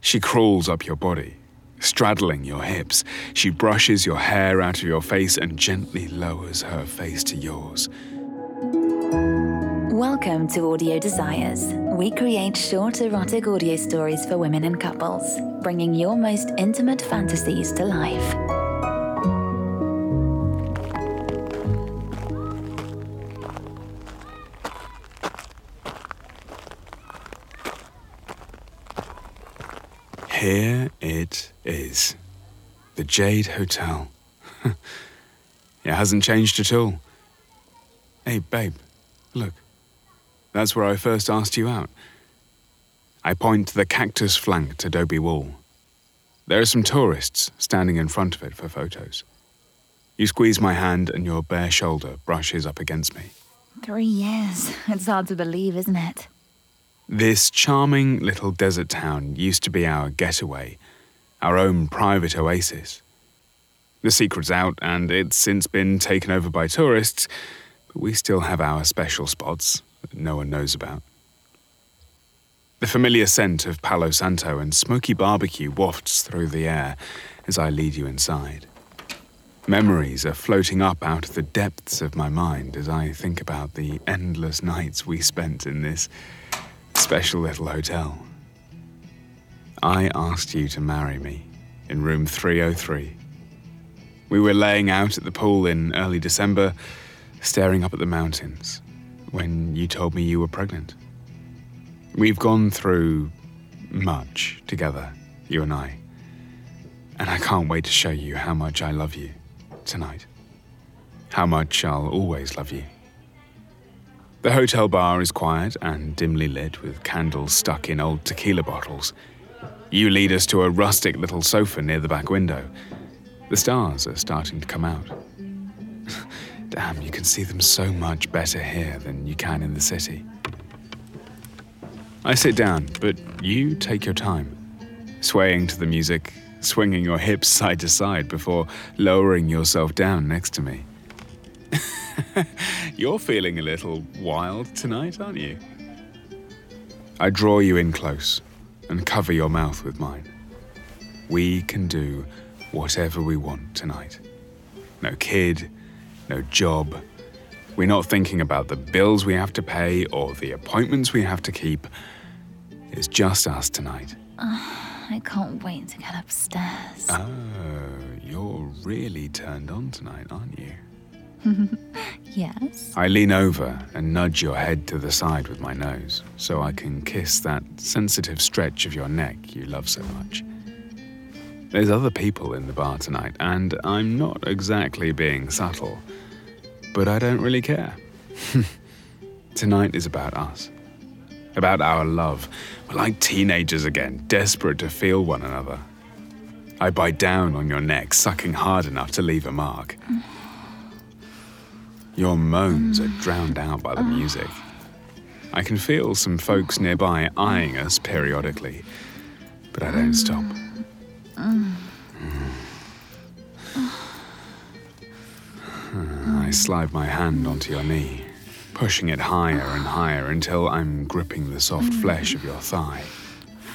She crawls up your body, straddling your hips. She brushes your hair out of your face and gently lowers her face to yours. Welcome to Audio Desires. We create short erotic audio stories for women and couples, bringing your most intimate fantasies to life. Here it is. The Jade Hotel. it hasn't changed at all. Hey, babe, look. That's where I first asked you out. I point to the cactus flanked adobe wall. There are some tourists standing in front of it for photos. You squeeze my hand and your bare shoulder brushes up against me. Three years. It's hard to believe, isn't it? This charming little desert town used to be our getaway, our own private oasis. The secret's out and it's since been taken over by tourists, but we still have our special spots that no one knows about. The familiar scent of Palo Santo and smoky barbecue wafts through the air as I lead you inside. Memories are floating up out of the depths of my mind as I think about the endless nights we spent in this special little hotel. I asked you to marry me in room 303. We were laying out at the pool in early December, staring up at the mountains, when you told me you were pregnant. We've gone through much together, you and I, and I can't wait to show you how much I love you tonight. How much I'll always love you. The hotel bar is quiet and dimly lit with candles stuck in old tequila bottles. You lead us to a rustic little sofa near the back window. The stars are starting to come out. Damn, you can see them so much better here than you can in the city. I sit down, but you take your time, swaying to the music, swinging your hips side to side before lowering yourself down next to me. You're feeling a little wild tonight, aren't you? I draw you in close and cover your mouth with mine. We can do whatever we want tonight. No kid, no job. We're not thinking about the bills we have to pay or the appointments we have to keep. It's just us tonight. I can't wait to get upstairs. Oh, you're really turned on tonight, aren't you? yes? I lean over and nudge your head to the side with my nose so I can kiss that sensitive stretch of your neck you love so much. There's other people in the bar tonight, and I'm not exactly being subtle, but I don't really care. tonight is about us, about our love. We're like teenagers again, desperate to feel one another. I bite down on your neck, sucking hard enough to leave a mark. Your moans are drowned out by the music. I can feel some folks nearby eyeing us periodically, but I don't stop. I slide my hand onto your knee, pushing it higher and higher until I'm gripping the soft flesh of your thigh.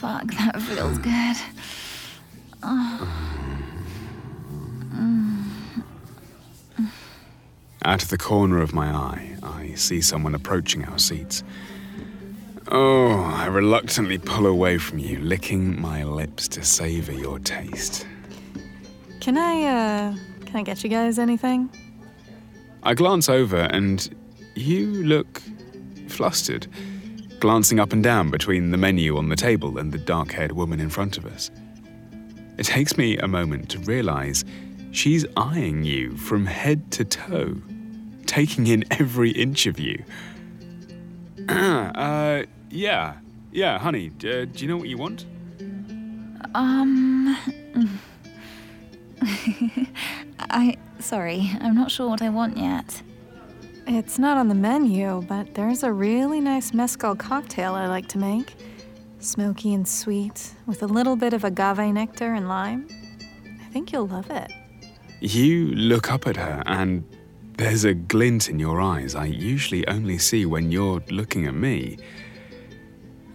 Fuck, that feels good. Out of the corner of my eye, I see someone approaching our seats. Oh, I reluctantly pull away from you, licking my lips to savor your taste. Can I, uh, can I get you guys anything? I glance over and you look flustered, glancing up and down between the menu on the table and the dark haired woman in front of us. It takes me a moment to realize she's eyeing you from head to toe, taking in every inch of you. uh, yeah, yeah, honey, uh, do you know what you want? Um. I. Sorry, I'm not sure what I want yet. It's not on the menu, but there's a really nice mezcal cocktail I like to make. Smoky and sweet, with a little bit of agave nectar and lime. I think you'll love it. You look up at her, and there's a glint in your eyes I usually only see when you're looking at me.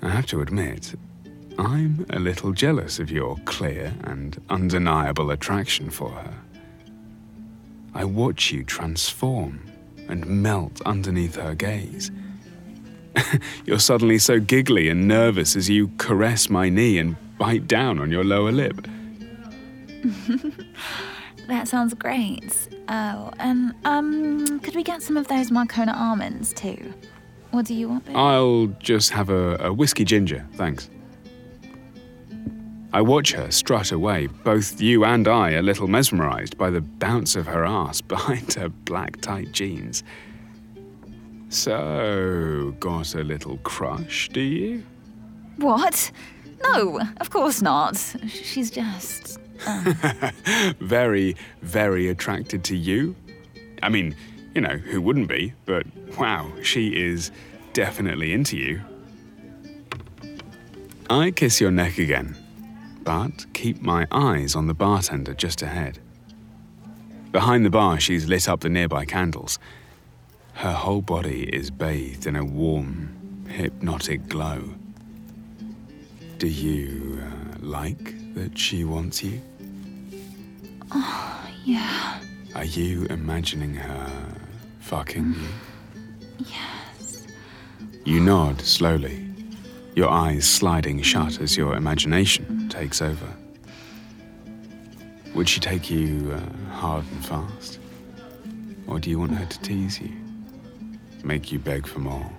I have to admit, I'm a little jealous of your clear and undeniable attraction for her. I watch you transform and melt underneath her gaze. You're suddenly so giggly and nervous as you caress my knee and bite down on your lower lip. that sounds great. Oh, and um, could we get some of those Marcona almonds too? What do you want? I'll just have a, a whiskey ginger, thanks. I watch her strut away, both you and I a little mesmerized by the bounce of her ass behind her black tight jeans. So, got a little crush, do you? What? No, of course not. She's just. Very, very attracted to you? I mean, you know, who wouldn't be? But wow, she is definitely into you. I kiss your neck again but keep my eyes on the bartender just ahead. Behind the bar, she's lit up the nearby candles. Her whole body is bathed in a warm, hypnotic glow. Do you uh, like that she wants you? Oh, yeah. Are you imagining her fucking you? Yes. You nod slowly, your eyes sliding shut as your imagination takes over. Would she take you uh, hard and fast? Or do you want her to tease you? Make you beg for more?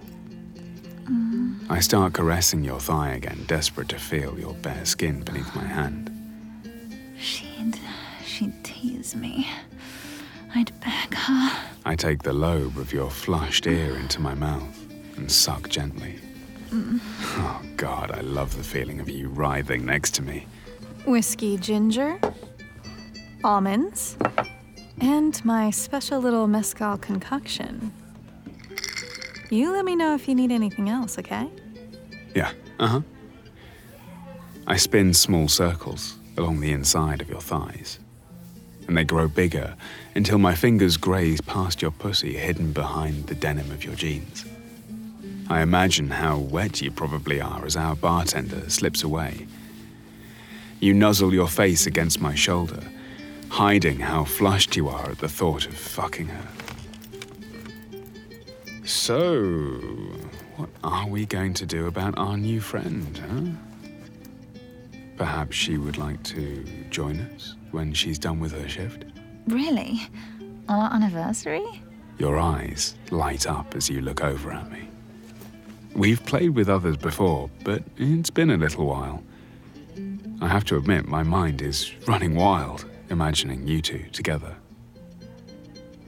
Mm. I start caressing your thigh again, desperate to feel your bare skin beneath my hand. She'd. she'd tease me. I'd beg her. I take the lobe of your flushed ear into my mouth and suck gently. Oh, God, I love the feeling of you writhing next to me. Whiskey ginger, almonds, and my special little mezcal concoction. You let me know if you need anything else, okay? Yeah, uh huh. I spin small circles along the inside of your thighs, and they grow bigger until my fingers graze past your pussy hidden behind the denim of your jeans. I imagine how wet you probably are as our bartender slips away. You nuzzle your face against my shoulder, hiding how flushed you are at the thought of fucking her. So, what are we going to do about our new friend, huh? Perhaps she would like to join us when she's done with her shift? Really? On our anniversary? Your eyes light up as you look over at me. We've played with others before, but it's been a little while. I have to admit, my mind is running wild imagining you two together.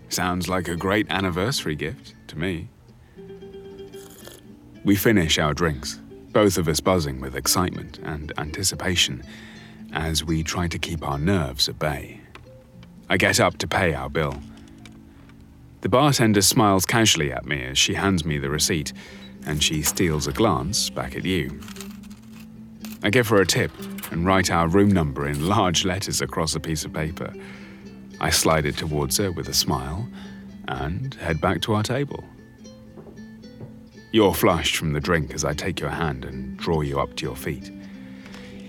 Sounds like a great anniversary gift to me. We finish our drinks, both of us buzzing with excitement and anticipation as we try to keep our nerves at bay. I get up to pay our bill. The bartender smiles casually at me as she hands me the receipt and she steals a glance back at you. I give her a tip and write our room number in large letters across a piece of paper. I slide it towards her with a smile and head back to our table. You're flushed from the drink as I take your hand and draw you up to your feet.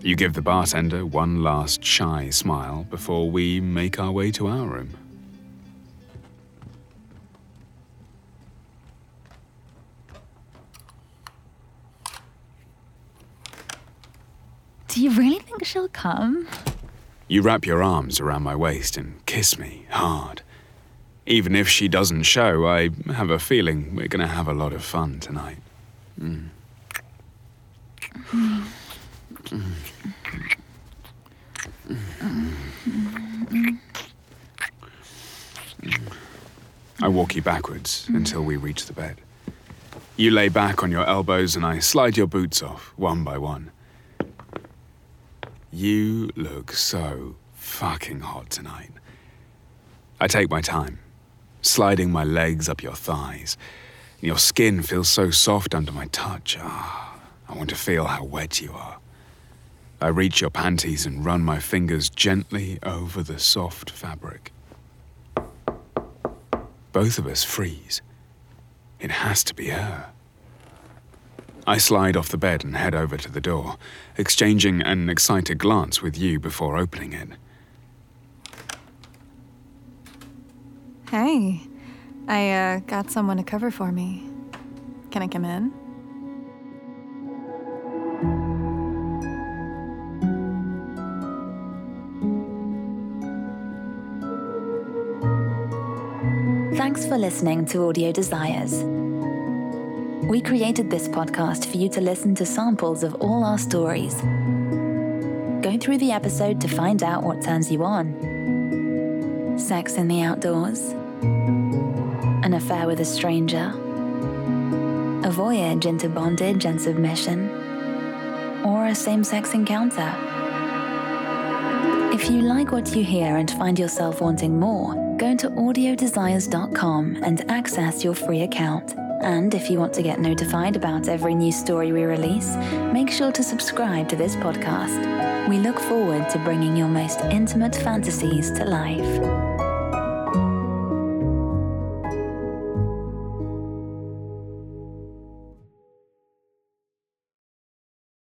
You give the bartender one last shy smile before we make our way to our room. Do you really think she'll come? You wrap your arms around my waist and kiss me hard. Even if she doesn't show, I have a feeling we're going to have a lot of fun tonight. Mm. I walk you backwards until we reach the bed. You lay back on your elbows and I slide your boots off one by one. You look so fucking hot tonight. I take my time, sliding my legs up your thighs. Your skin feels so soft under my touch. Ah, I want to feel how wet you are. I reach your panties and run my fingers gently over the soft fabric. Both of us freeze. It has to be her. I slide off the bed and head over to the door, exchanging an excited glance with you before opening it. Hey, I uh, got someone to cover for me. Can I come in? Thanks for listening to Audio Desires. We created this podcast for you to listen to samples of all our stories. Go through the episode to find out what turns you on sex in the outdoors, an affair with a stranger, a voyage into bondage and submission, or a same sex encounter. If you like what you hear and find yourself wanting more, go to audiodesires.com and access your free account. And if you want to get notified about every new story we release, make sure to subscribe to this podcast. We look forward to bringing your most intimate fantasies to life.